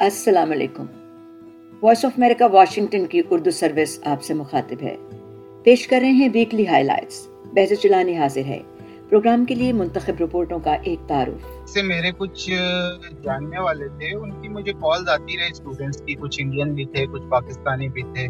السلام علیکم۔ Voice of America, Washington کی اردو سروس آپ سے مخاطب ہے۔ پیش کر رہے ہیں ویکلی ہائی لائٹس بحث چلانی حاضر ہے۔ پروگرام کے لیے منتخب رپورٹوں کا ایک تعارف۔ سے میرے کچھ جاننے والے تھے، ان کی مجھے کالز آتی رہے اسٹوڈنٹس کی کچھ انڈین بھی تھے، کچھ پاکستانی بھی تھے۔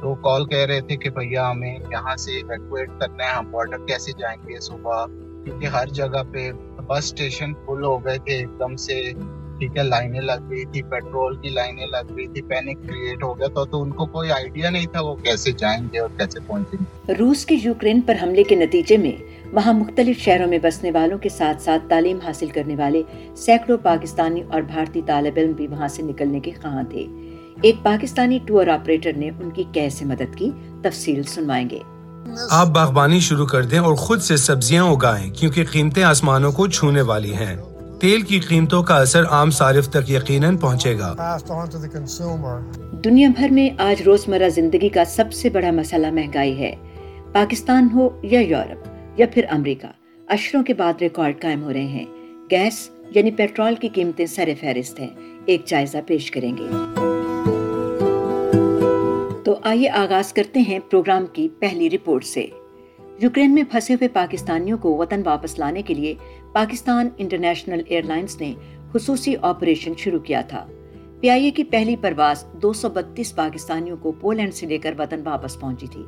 تو کال کہہ رہے تھے کہ بھیا، ہمیں یہاں سے ایویکویٹ کرنا ہے، ہم بارڈر کیسے جائیں گے صبح؟ کیونکہ ہر جگہ پہ بس اسٹیشن فل ہو گئے تھے، ایک دم سے ٹھیک ہے لائنیں لگ گئی تھی پیٹرول کی لائنیں لگ گئی تھی پینک کریٹ ہو گیا تو ان کو کوئی آئیڈیا نہیں تھا وہ کیسے جائیں گے اور کیسے پہنچیں گے۔ روس کے یوکرین پر حملے کے نتیجے میں وہاں مختلف شہروں میں بسنے والوں کے ساتھ ساتھ تعلیم حاصل کرنے والے سینکڑوں پاکستانی اور بھارتی طالب علم بھی وہاں سے نکلنے کے خواہاں تھے۔ ایک پاکستانی ٹور آپریٹر نے ان کی کیسے مدد کی تفصیل سنوائیں گے۔ آپ باغبانی شروع کر دیں اور خود سے سبزیاں اگائیں کیونکہ قیمتیں آسمانوں کو چھونے والی ہیں۔ تیل کی قیمتوں کا اثر عام صارف تک یقیناً پہنچے گا۔ دنیا بھر میں آج روزمرہ زندگی کا سب سے بڑا مسئلہ مہنگائی ہے۔ پاکستان ہو یا یورپ یا پھر امریکہ اشروں کے بعد ریکارڈ قائم ہو رہے ہیں۔ گیس یعنی پیٹرول کی قیمتیں سر فہرست ہیں۔ ایک جائزہ پیش کریں گے۔ تو آئیے آغاز کرتے ہیں پروگرام کی پہلی رپورٹ سے۔ یوکرین میں پھنسے ہوئے پاکستانیوں کو وطن واپس لانے کے لیے پاکستان انٹرنیشنل ایئر لائنز نے خصوصی آپریشن شروع کیا تھا۔ پی آئی اے کی پہلی پرواز دو سو بتیس پاکستانیوں کو پولینڈ سے لے کر وطن واپس پہنچی تھی۔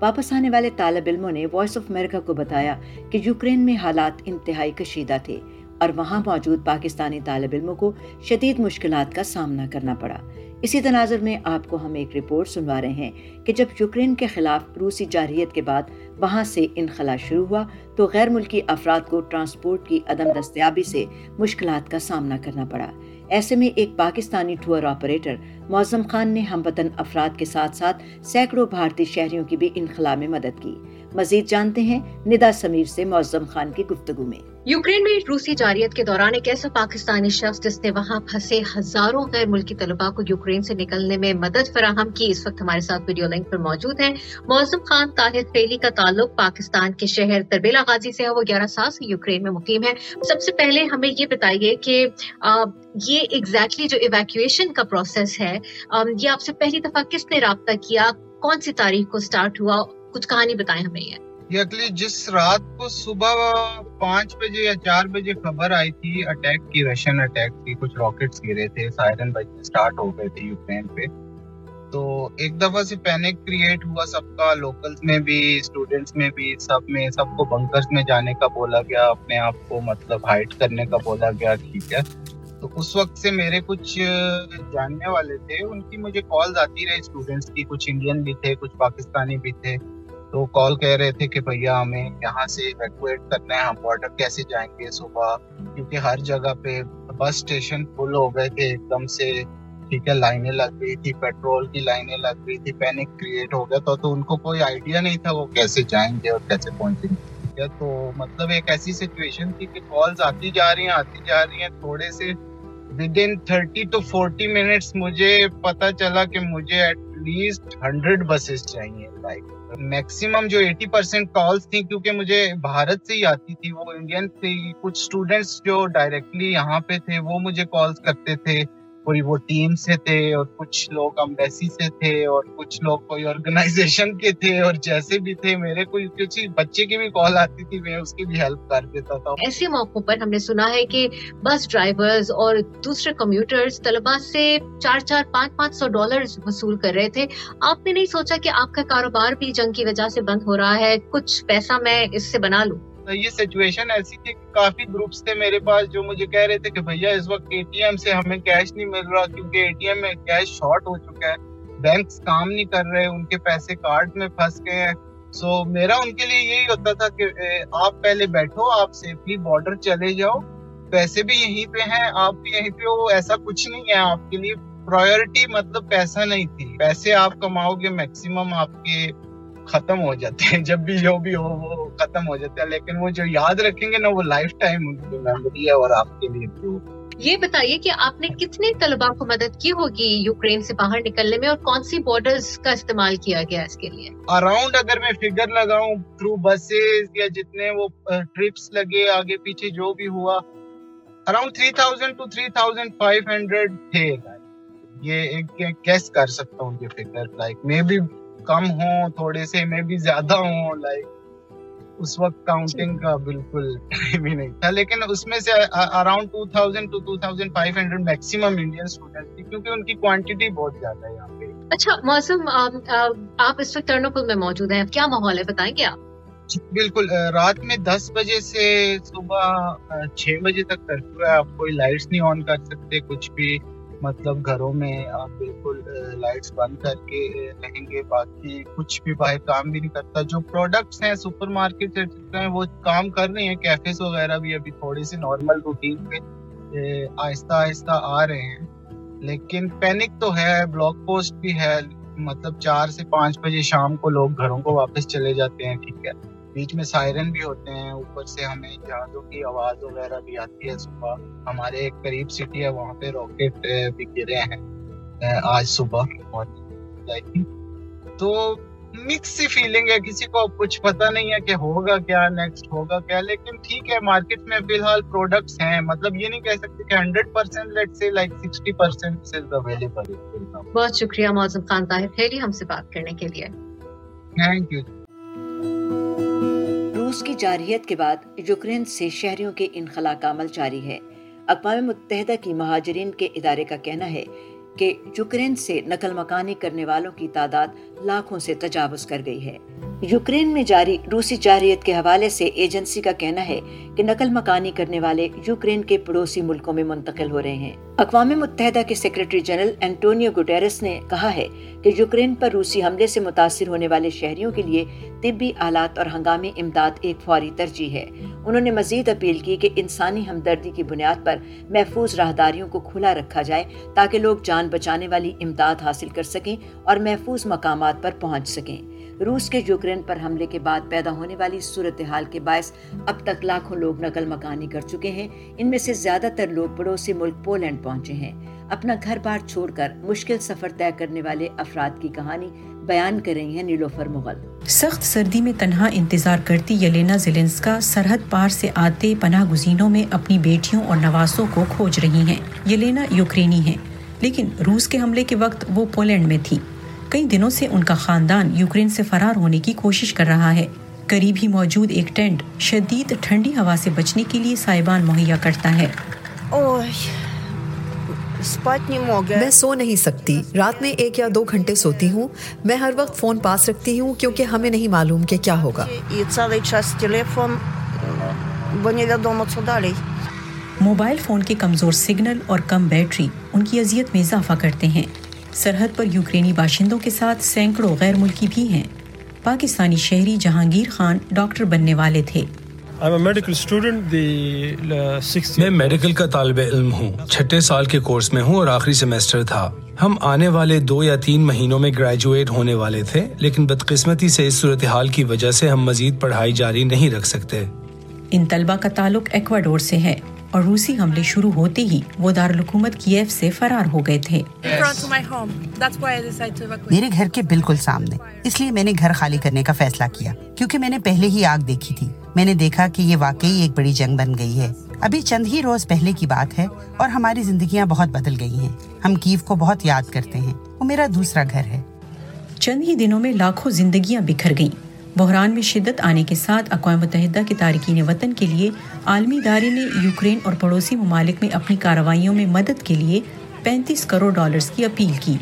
واپس آنے والے طالب علموں نے وائس آف امریکہ کو بتایا کہ یوکرین میں حالات انتہائی کشیدہ تھے اور وہاں موجود پاکستانی طالب علموں کو شدید مشکلات کا سامنا کرنا پڑا۔ اسی تناظر میں آپ کو ہم ایک رپورٹ سنوا رہے ہیں کہ جب یوکرین کے خلاف روسی جارحیت کے بعد وہاں سے انخلا شروع ہوا تو غیر ملکی افراد کو ٹرانسپورٹ کی عدم دستیابی سے مشکلات کا سامنا کرنا پڑا۔ ایسے میں ایک پاکستانی ٹور آپریٹر معظم خان نے ہم وطن افراد کے ساتھ ساتھ سینکڑوں بھارتی شہریوں کی بھی انخلا میں مدد کی۔ مزید جانتے ہیں ندا سمیر سے معظم خان کی گفتگو میں۔ یوکرین میں روسی جاریت کے دوران ایک ایسا پاکستانی شخص جس نے وہاں پھنسے ہزاروں غیر ملکی طلباء کو یوکرین سے نکلنے میں مدد فراہم کی، اس وقت ہمارے ساتھ ویڈیو لنک پر موجود ہیں۔ معظم خان طاہر فیلی کا تعلق پاکستان کے شہر تربیلا غازی سے ہے، وہ گیارہ سال سے یوکرین میں مقیم ہے سب سے پہلے ہمیں یہ بتائیے کہ یہ ایگزیکٹلی جو ایویکویشن کا پروسیس ہے یہ آپ سے پہلی دفعہ کس نے رابطہ کیا؟ کون سی تاریخ کو اسٹارٹ ہوا؟ کچھ کہانی بتائیں ہمیں یہ۔ جس رات کو صبح پانچ بجے یا چار بجے خبر آئی تھی اٹیک کی رشین اٹیک کی، کچھ راکٹس گرے تھے سائرن بجنے سٹارٹ ہو گئے تھے یوکرین پہ. تو ایک دفعہ سے پینک کریٹ ہوا سب کا لوکلز میں بھی اسٹوڈینٹس میں بھی، سب میں، سب کو بنکرز میں جانے کا بولا گیا، اپنے آپ کو مطلب ہائٹ کرنے کا بولا گیا، ٹھیک ہے. تو اس وقت سے میرے کچھ جاننے والے تھے، ان کی مجھے کالز آتی رہے اسٹوڈینٹس کی، کچھ انڈین بھی تھے، کچھ پاکستانی بھی تھے. تو کال کہہ رہے تھے کہ بھیا ہمیں یہاں سے ایویکویٹ کرنا ہے، ہم بارڈر کیسے جائیں گے صبح؟ کیونکہ ہر جگہ پہ بس اسٹیشن فل ہو گئے تھے، ایک دم سے ٹھیک ہے، لائنیں لگ گئی تھی پیٹرول کی لائنیں لگ گئی تھی پینک کریٹ ہو گیا تو ان کو کوئی آئیڈیا نہیں تھا وہ کیسے جائیں گے اور کیسے پہنچیں گے۔ تو مطلب ایک ایسی سچویشن تھی کہ کالز آتی جا رہی ہیں، آتی جا رہی ہیں، تھوڑے سے within thirty to forty minutes مجھے پتا چلا کہ مجھے ایٹ لیسٹ ہنڈریڈ بسز چاہیے لائک میکسیمم جو ایٹی پرسینٹ کالس تھیں کیونکہ مجھے بھارت سے ہی آتی تھی، وہ انڈین تھی کچھ اسٹوڈینٹس جو ڈائریکٹلی یہاں پہ تھے، وہ مجھے کالس کرتے تھے۔ کوئی وہ ٹیم سے تھے اور کچھ لوگ امبیسی سے تھے اور کچھ لوگ کوئی آرگنائزیشن کے تھے اور جیسے بھی تھے، میرے کوئی کسی بچے کی بھی کال آتی تھی، میں اس کی بھی ہیلپ کر دیتا تھا۔ ایسے موقعوں پر ہم نے سنا ہے کہ بس ڈرائیورز اور دوسرے کمیوٹرز طلبا سے چار چار، پانچ پانچ سو ڈالر وصول کر رہے تھے۔ آپ نے نہیں سوچا کہ آپ کا کاروبار بھی جنگ کی وجہ سے بند ہو رہا ہے؟ کچھ پیسہ میں اس سے بنا لوں۔ یہ سچویشن ایسی تھی کہ کافی گروپس تھے میرے پاس جو مجھے کہہ رہے تھے کہ بھیا اس وقت اے ٹی ایم سے ہمیں کیش نہیں مل رہا کیونکہ اے ٹی ایم میں کیش شارٹ ہو چکا ہے۔ بینکس کام نہیں کر رہے، ان کے پیسے کارڈ میں پھنس گئے ہیں۔ سو میرا ان کے لیے یہی ہوتا تھا کہ آپ پہلے بیٹھو، آپ سیفلی بارڈر چلے جاؤ۔ پیسے بھی یہیں پہ ہیں، آپ بھی یہیں پہ ہو، ایسا کچھ نہیں ہے۔ آپ کے لیے پرائرٹی مطلب پیسہ نہیں تھی۔ پیسے آپ کماؤ گے میکسیمم آپ کے ختم ہو جاتے ہیں۔ جب بھی جو بھی ہو وہ ختم ہو جاتے ہیں۔ لیکن وہ جو یاد رکھیں گے نا وہ لائف ٹائم میموری ہے اور آپ کے لیے یہ بتائیے کہ آپ نے کتنے طلبا کو مدد کی ہوگی یوکرین سے باہر نکلنے میں اور کون سی بارڈر کا استعمال کیا گیا اس کے لیے؟ اراؤنڈ اگر میں فگر لگاؤں تھرو بسز یا جتنے وہ ٹرپس لگے آگے پیچھے جو بھی ہوا۔ Around three thousand to three thousand five hundred تھے۔ یہ ایک کیس کر سکتا ہوں یہ فگر لائک میں بھی کم ہوں تھوڑے سے میں بھی زیادہ ہوں لائک اس وقت کاؤنٹنگ کا بالکل ٹائم ہی نہیں تھا لیکن اس میں سے around two thousand to two thousand five hundred maximum Indian student تھی کیونکہ ان کی کوانٹٹی بہت زیادہ ہے یہاں پہ۔ اچھا موسم آپ اس وقت ٹرنوپل میں موجود ہیں کیا ماحول ہے بتائیں گے آپ؟ بالکل رات میں دس بجے سے صبح چھ بجے تک کرفیو ہے آپ کوئی لائٹس نہیں آن کر سکتے کچھ بھی۔ مطلب گھروں میں آپ بالکل لائٹس بند کر کے رہیں گے، باقی کچھ بھی باہر کام بھی نہیں کرتا۔ جو پروڈکٹس ہیں سپر مارکیٹ ہیں وہ کام کر رہے ہیں کیفیز وغیرہ بھی ابھی تھوڑی سی نارمل روٹین پہ آہستہ آہستہ آ رہے ہیں۔ لیکن پینک تو ہے بلاک پوسٹ بھی ہے۔ مطلب چار سے پانچ بجے شام کو لوگ گھروں کو واپس چلے جاتے ہیں، ٹھیک ہے۔ بیچ میں سائرن بھی ہوتے ہیں اوپر سے ہمیں جہازوں کی آواز وغیرہ بھی آتی ہے صبح ہمارے ایک قریب سٹی ہے وہاں پہ راکٹ بھی گرے ہیں آج صبح تو مکس سی فیلنگ ہے کسی کو کچھ پتا نہیں ہے کہ ہوگا کیا نیکسٹ ہوگا کیا لیکن ٹھیک ہے مارکیٹ میں فی الحال پروڈکٹس ہیں مطلب یہ نہیں کہہ سکتے کہ ہنڈریڈ پرسینٹ لیٹ سے لائک سکسٹی پرسینٹ اویلیبل بہت شکریہ موزم خان طاہر ہم سے بات کرنے کے لیے۔ تھینک یو روس کی جارحیت کے بعد یوکرین سے شہریوں کے انخلا کا عمل جاری ہے۔ اقوام متحدہ کی مہاجرین کے ادارے کا کہنا ہے کہ یوکرین سے نقل مکانی کرنے والوں کی تعداد لاکھوں سے تجاوز کر گئی ہے۔ یوکرین میں جاری روسی جارحیت کے حوالے سے ایجنسی کا کہنا ہے کہ نقل مکانی کرنے والے یوکرین کے پڑوسی ملکوں میں منتقل ہو رہے ہیں۔ اقوام متحدہ کے سیکرٹری جنرل انٹونیو گوٹیرس نے کہا ہے کہ یوکرین پر روسی حملے سے متاثر ہونے والے شہریوں کے لیے طبی آلات اور ہنگامی امداد ایک فوری ترجیح ہے۔ انہوں نے مزید اپیل کی کہ انسانی ہمدردی کی بنیاد پر محفوظ راہداریوں کو کھلا رکھا جائے تاکہ لوگ جان بچانے والی امداد حاصل کر سکیں اور محفوظ مقامات پر پہنچ سکیں۔ روس کے یوکرین پر حملے کے بعد پیدا ہونے والی صورتحال کے باعث اب تک لاکھوں لوگ نقل مکانی کر چکے ہیں۔ ان میں سے زیادہ تر لوگ پڑوسی ملک پولینڈ پہنچے ہیں۔ اپنا گھر بار چھوڑ کر مشکل سفر طے کرنے والے افراد کی کہانی بیان کر رہی ہیں نیلوفر مغل۔ سخت سردی میں تنہا انتظار کرتی یلینا زلنس کا سرحد پار سے آتے پناہ گزینوں میں اپنی بیٹیوں اور نواسوں کو کھوج رہی ہیں۔ یلینا یوکرینی ہیں، لیکن روس کے حملے کے وقت وہ پولینڈ میں تھی کئی دنوں سے ان کا خاندان یوکرین سے فرار ہونے کی کوشش کر رہا ہے۔ قریب ہی موجود ایک ٹینٹ شدید ٹھنڈی ہوا سے بچنے کے لیے سائبان مہیا کرتا ہے۔ میں سو نہیں سکتی۔ رات میں ایک یا دو گھنٹے سوتی ہوں۔ میں ہر وقت فون پاس رکھتی ہوں کیونکہ ہمیں نہیں معلوم کہ کیا ہوگا۔ موبائل فون کے کمزور سگنل اور کم بیٹری ان کی اذیت میں اضافہ کرتے ہیں۔ سرحد پر یوکرینی باشندوں کے ساتھ سینکڑوں غیر ملکی بھی ہیں۔ پاکستانی شہری جہانگیر خان ڈاکٹر بننے والے تھے۔ میں میڈیکل کا طالب علم ہوں۔ چھٹے سال کے کورس میں ہوں اور آخری سیمیسٹر تھا۔ ہم آنے والے دو یا تین مہینوں میں گریجویٹ ہونے والے تھے لیکن بدقسمتی سے اس صورتحال کی وجہ سے ہم مزید پڑھائی جاری نہیں رکھ سکتے۔ ان طلبہ کا تعلق ایکواڈور سے ہے۔ اور روسی حملے شروع ہوتے ہی وہ دارالحکومت کیف سے فرار ہو گئے تھے۔ میرے گھر کے بالکل سامنے۔ اس لیے میں نے گھر خالی کرنے کا فیصلہ کیا کیونکہ میں نے پہلے ہی آگ دیکھی تھی۔ میں نے دیکھا کہ یہ واقعی ایک بڑی جنگ بن گئی ہے۔ ابھی چند ہی روز پہلے کی بات ہے اور ہماری زندگیاں بہت بدل گئی ہیں۔ ہم کیف کو بہت یاد کرتے ہیں۔ وہ میرا دوسرا گھر ہے۔ چند ہی دنوں میں لاکھوں زندگیاں بکھر گئیں۔ بحران میں شدت آنے کے ساتھ اقوام متحدہ کے تارکین وطن کے لیے عالمی ادارے نے یوکرین اور پڑوسی ممالک میں اپنی کارروائیوں میں مدد کے لیے پینتیس کروڑ ڈالرز کی اپیل کی۔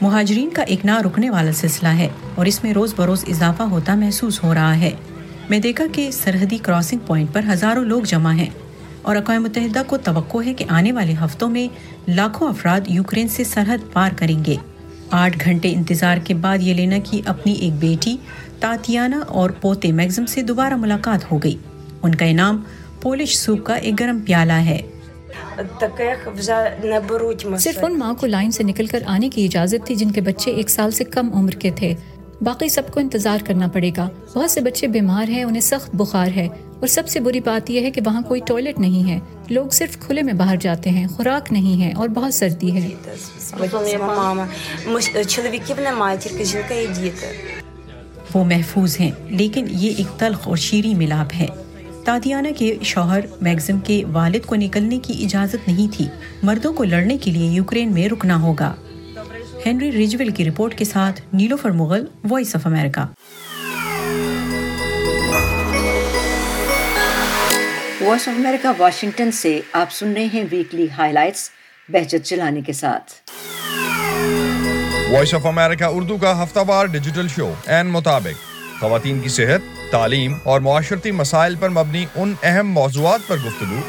مہاجرین کا ایک نہ رکنے والا سلسلہ ہے اور اس میں روز بروز اضافہ ہوتا محسوس ہو رہا ہے۔ میں دیکھا کہ سرحدی کراسنگ پوائنٹ پر ہزاروں لوگ جمع ہیں اور اقوام متحدہ کو توقع ہے کہ آنے والے ہفتوں میں لاکھوں افراد یوکرین سے سرحد پار کریں گے۔ آٹھ گھنٹے انتظار کے بعد یہ لینا کی اپنی ایک بیٹی تاتیانا اور پوتے میگزم سے دوبارہ ملاقات ہو گئی۔ ان کا انعام پولش سوپ کا ایک گرم پیالہ ہے۔ صرف ان ماں کو لائن سے نکل کر آنے کی اجازت تھی جن کے بچے ایک سال سے کم عمر کے تھے۔ باقی سب کو انتظار کرنا پڑے گا۔ بہت سے بچے بیمار ہیں انہیں سخت بخار ہے۔ اور سب سے بری بات یہ ہے کہ وہاں کوئی ٹوائلٹ نہیں ہے۔ لوگ صرف کھلے میں باہر جاتے ہیں خوراک نہیں ہے اور بہت سردی ہے۔ وہ محفوظ ہیں۔ لیکن یہ ایک تلخ اور شیریں ملاپ ہے۔ تادیانہ کے شوہر میگزم کے والد کو نکلنے کی اجازت نہیں تھی۔ مردوں کو لڑنے کے لیے یوکرین میں رکنا ہوگا۔ ہینری ریجول کی رپورٹ کے ساتھ Nilofar Mughal Voice of America. Voice of America, Washington سے آپ سن رہے ہیں weekly highlights Behjat Jilani کے ساتھ۔ وائس آف امریکہ اردو کا ہفتہ وار ڈیجیٹل شو این مطابق۔ خواتین کی صحت، تعلیم اور معاشرتی مسائل پر مبنی ان اہم موضوعات پر گفتگو،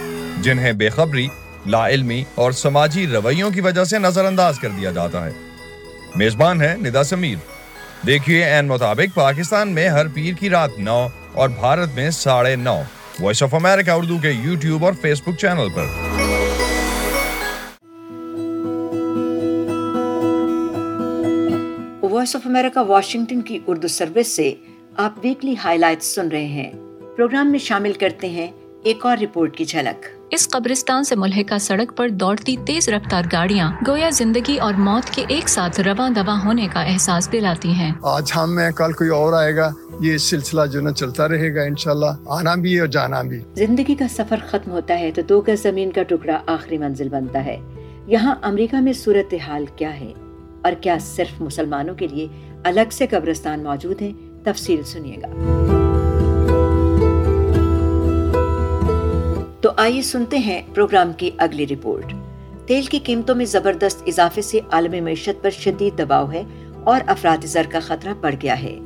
جنہیں بے خبری، لا علمی اور سماجی رویوں کی وجہ سے نظر انداز کر دیا جاتا ہے۔ میزبان ہے ندا سمیر۔ دیکھیے این مطابق پاکستان میں ہر پیر کی رات نو اور بھارت میں ساڑھے نو۔ وائس آف امریکہ اردو کے یوٹیوب اور فیس بک چینل پر۔ وائس آف امریکہ واشنگٹن کی اردو سروس سے آپ ویکلی ہائی لائٹ سن رہے ہیں۔ پروگرام میں شامل کرتے ہیں ایک اور رپورٹ کی جھلک۔ اس قبرستان سے ملحقہ سڑک پر دوڑتی تیز رفتار گاڑیاں گویا زندگی اور موت کے ایک ساتھ رواں دوا ہونے کا احساس دلاتی ہیں۔ آج ہم میں کل کوئی اور آئے گا یہ سلسلہ جو نا چلتا رہے گا انشاءاللہ آنا بھی اور جانا بھی۔ زندگی کا سفر ختم ہوتا ہے تو دو گز زمین کا ٹکڑا آخری منزل بنتا ہے۔ یہاں امریکہ میں صورتحال کیا ہے؟ اور کیا صرف مسلمانوں کے لیے الگ سے قبرستان موجود ہیں؟ تفصیل سنیے گا۔ تو آئیے سنتے ہیں پروگرام کی اگلی رپورٹ۔ تیل کی قیمتوں میں زبردست اضافے سے عالمی معیشت پر شدید دباؤ ہے اور افراد زر کا خطرہ بڑھ گیا ہے۔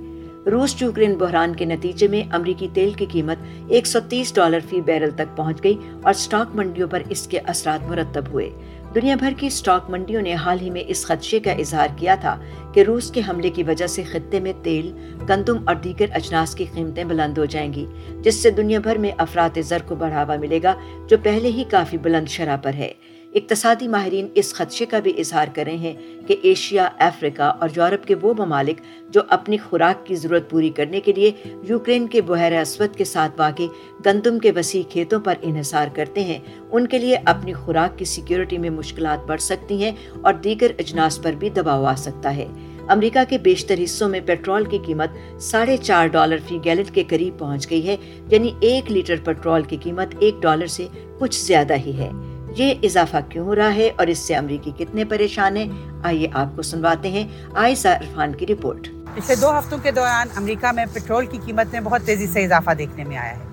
روس یوکرین بحران کے نتیجے میں امریکی تیل کی قیمت ایک سو تیس ڈالر فی بیرل تک پہنچ گئی اور سٹاک منڈیوں پر اس کے اثرات مرتب ہوئے۔ دنیا بھر کی سٹاک منڈیوں نے حال ہی میں اس خدشے کا اظہار کیا تھا کہ روس کے حملے کی وجہ سے خطے میں تیل، گندم اور دیگر اجناس کی قیمتیں بلند ہو جائیں گی، جس سے دنیا بھر میں افراد زر کو بڑھاوا ملے گا، جو پہلے ہی کافی بلند شرح پر ہے۔ اقتصادی ماہرین اس خدشے کا بھی اظہار کر رہے ہیں کہ ایشیا، افریقہ اور یورپ کے وہ ممالک جو اپنی خوراک کی ضرورت پوری کرنے کے لیے یوکرین کے بحیر اسود کے ساتھ واقع گندم کے وسیع کھیتوں پر انحصار کرتے ہیں، ان کے لیے اپنی خوراک کی سیکیورٹی میں مشکلات بڑھ سکتی ہیں اور دیگر اجناس پر بھی دباؤ آ سکتا ہے۔ امریکہ کے بیشتر حصوں میں پیٹرول کی قیمت ساڑھے چار ڈالر فی گیلن کے قریب پہنچ گئی ہے یعنی ایک لیٹر پیٹرول کی قیمت ایک ڈالر سے کچھ زیادہ ہی ہے۔ یہ اضافہ کیوں ہو رہا ہے اور اس سے امریکی کتنے پریشان ہیں؟ آئیے آپ کو سنواتے ہیں۔ آئسا عرفان کی رپورٹ۔ پچھلے دو ہفتوں کے دوران امریکہ میں پیٹرول کی قیمت میں بہت تیزی سے اضافہ دیکھنے میں آیا ہے۔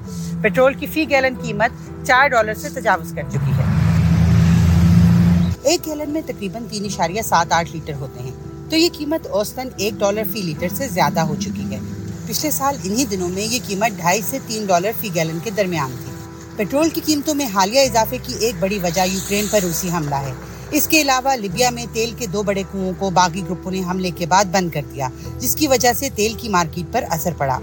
پیٹرول کی فی گیلن قیمت چار ڈالر سے تجاوز کر چکی ہے۔ ایک گیلن میں تقریباً تین اشاریہ سات آٹھ لیٹر ہوتے ہیں۔ تو یہ قیمت اوسطن ایک ڈالر فی لیٹر سے زیادہ ہو چکی ہے۔ پچھلے سال انہی دنوں میں یہ قیمت ڈھائی سے تین ڈالر فی گیلن کے درمیان تھی۔ پیٹرول کی قیمتوں میں حالیہ اضافے کی ایک بڑی وجہ یوکرین پر روسی حملہ ہے۔ اس کے علاوہ لیبیا میں تیل کے دو بڑے کنووں کو باغی گروپوں نے حملے کے بعد بند کر دیا جس کی وجہ سے تیل کی مارکیٹ پر اثر پڑا۔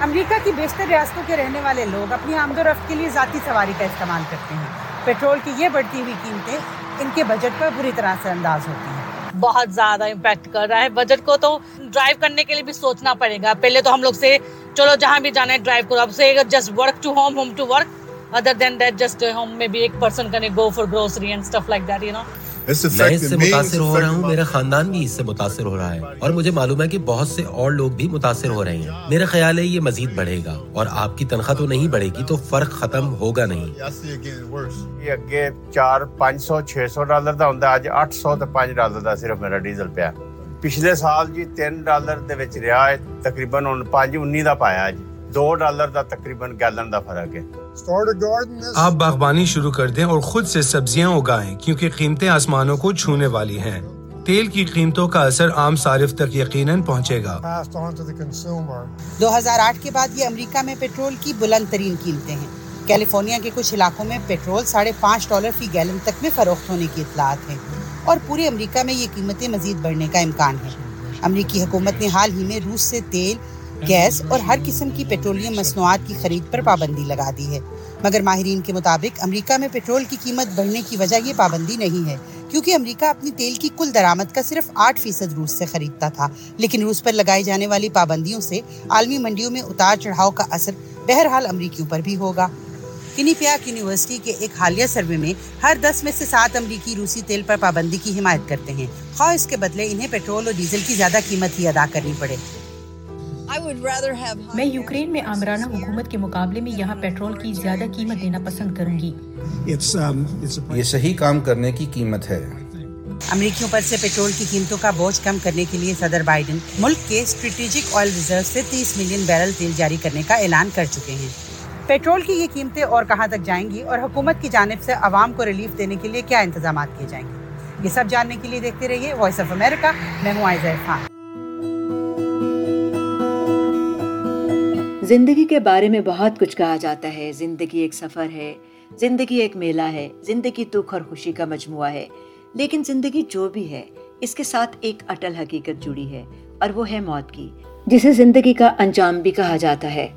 امریکہ کی بیشتر ریاستوں کے رہنے والے لوگ اپنی آمد و رفت کے لیے ذاتی سواری کا استعمال کرتے ہیں۔ پیٹرول کی یہ بڑھتی ہوئی قیمتیں ان کے بجٹ پر بری طرح سے انداز ہوتی ہیں۔ بہت زیادہ امپیکٹ کر رہا ہے۔ بجٹ کو تو ڈرائیو کرنے کے لیے بھی سوچنا پڑے گا۔ پہلے تو ہم لوگ سے چلو جہاں بھی جانا ہے ڈرائیو کرو۔ اب سے just work to home home to work other than that just uh, home maybe ایک person can go for grocery and stuff like that you know میں اس سے متاثر ہو رہا ہوں۔ میرا خاندان بھی اس سے متاثر ہو رہا ہے۔ اور مجھے معلوم ہے کہ بہت سے اور لوگ بھی متاثر ہو رہے ہیں۔ میرا خیال ہے یہ مزید بڑھے گا۔ اور آپ کی تنخواہ تو نہیں بڑھے گی تو فرق ختم ہوگا نہیں۔ یہ اگے چار پانچ سو چھ سو ڈالر دا ہوندا اج اٹھ سو تے پانچ ڈالر دا صرف میرا ڈیزل پیا۔ پچھلے سال جی تین ڈالر دے وچ رہا ہے تقریباً ہن پانچ انی دا پایا جی دو ڈالر دا تقریباً گیلن دا فرق ہے آپ باغبانی شروع کر دیں اور خود سے سبزیاں اگائیں کیونکہ قیمتیں آسمانوں کو چھونے والی ہیں। تیل کی قیمتوں کا اثر عام صارف تک یقیناً پہنچے گا۔ دو ہزار آٹھ کے بعد یہ امریکہ میں پیٹرول کی بلند ترین قیمتیں ہیں۔ کیلیفورنیا کے کچھ علاقوں میں پیٹرول ساڑھے پانچ ڈالر فی گیلن تک میں فروخت ہونے کی اطلاعات ہیں۔ اور پورے امریکہ میں یہ قیمتیں مزید بڑھنے کا امکان ہے۔ امریکی حکومت نے حال ہی میں روس سے تیل، گیس اور ہر قسم کی پیٹرولیم مصنوعات کی خرید پر پابندی لگا دی ہے۔ مگر ماہرین کے مطابق، امریکہ میں پیٹرول کی قیمت بڑھنے کی وجہ یہ پابندی نہیں ہے، کیونکہ امریکہ اپنی تیل کی کل درآمد کا صرف آٹھ فیصد روس سے خریدتا تھا۔ لیکن روس پر لگائی جانے والی پابندیوں سے عالمی منڈیوں میں اتار چڑھاؤ کا اثر بہرحال امریکیوں پر بھی ہوگا۔ کنی پیاک یونیورسٹی کے ایک حالیہ سروے میں ہر دس میں سے سات امریکی روسی تیل پر پابندی کی حمایت کرتے ہیں۔ خواہ اس کے بدلے انہیں پیٹرول اور ڈیزل کی زیادہ قیمت ہی ادا کرنی پڑے۔ میں یوکرین میں آمرانہ حکومت کے مقابلے میں یہاں پیٹرول کی زیادہ قیمت دینا پسند کروں گی۔ یہ صحیح کام کرنے کی قیمت ہے۔ امریکیوں پر سے پیٹرول کی قیمتوں کا بوجھ کم کرنے کے لیے صدر بائیڈن ملک کے اسٹریٹجک آئل ریزرو سے تیس ملین بیرل تیل جاری کرنے کا اعلان کر چکے ہیں۔ پیٹرول کی یہ قیمتیں اور کہاں تک جائیں گی اور حکومت کی جانب سے عوام کو ریلیف دینے کے لیے کیا انتظامات کیے جائیں گے؟ یہ سب جاننے کے لیے دیکھتے رہیے وائس آف امریکہ میں ہوں خان زندگی کے بارے میں بہت کچھ کہا جاتا ہے۔ زندگی ایک سفر ہے، زندگی ایک میلہ ہے، زندگی دکھ اور خوشی کا مجموعہ ہے۔ لیکن زندگی جو بھی ہے، اس کے ساتھ ایک اٹل حقیقت جڑی ہے اور وہ ہے موت کی، جسے زندگی کا انجام بھی کہا جاتا ہے۔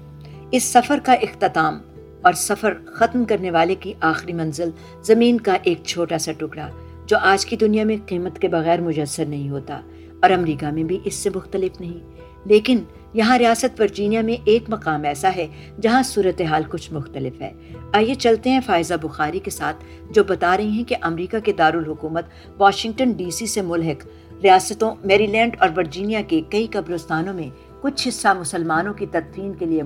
اس سفر کا اختتام اور سفر ختم کرنے والے کی آخری منزل زمین کا ایک چھوٹا سا ٹکڑا جو آج کی دنیا میں قیمت کے بغیر مجسر نہیں ہوتا اور امریکہ میں بھی اس سے مختلف نہیں۔ لیکن یہاں ریاست ورجینیا میں ایک مقام ایسا ہے جہاں صورتحال کچھ مختلف ہے۔ آئیے چلتے ہیں فائزہ بخاری کے ساتھ جو بتا رہی ہیں کہ امریکہ کے دارالحکومت واشنگٹن ڈی سی سے ملحق ریاستوں میری لینڈ اور ورجینیا کے کئی قبرستانوں میں کچھ حصہ مسلمانوں کی تدفین کے لیے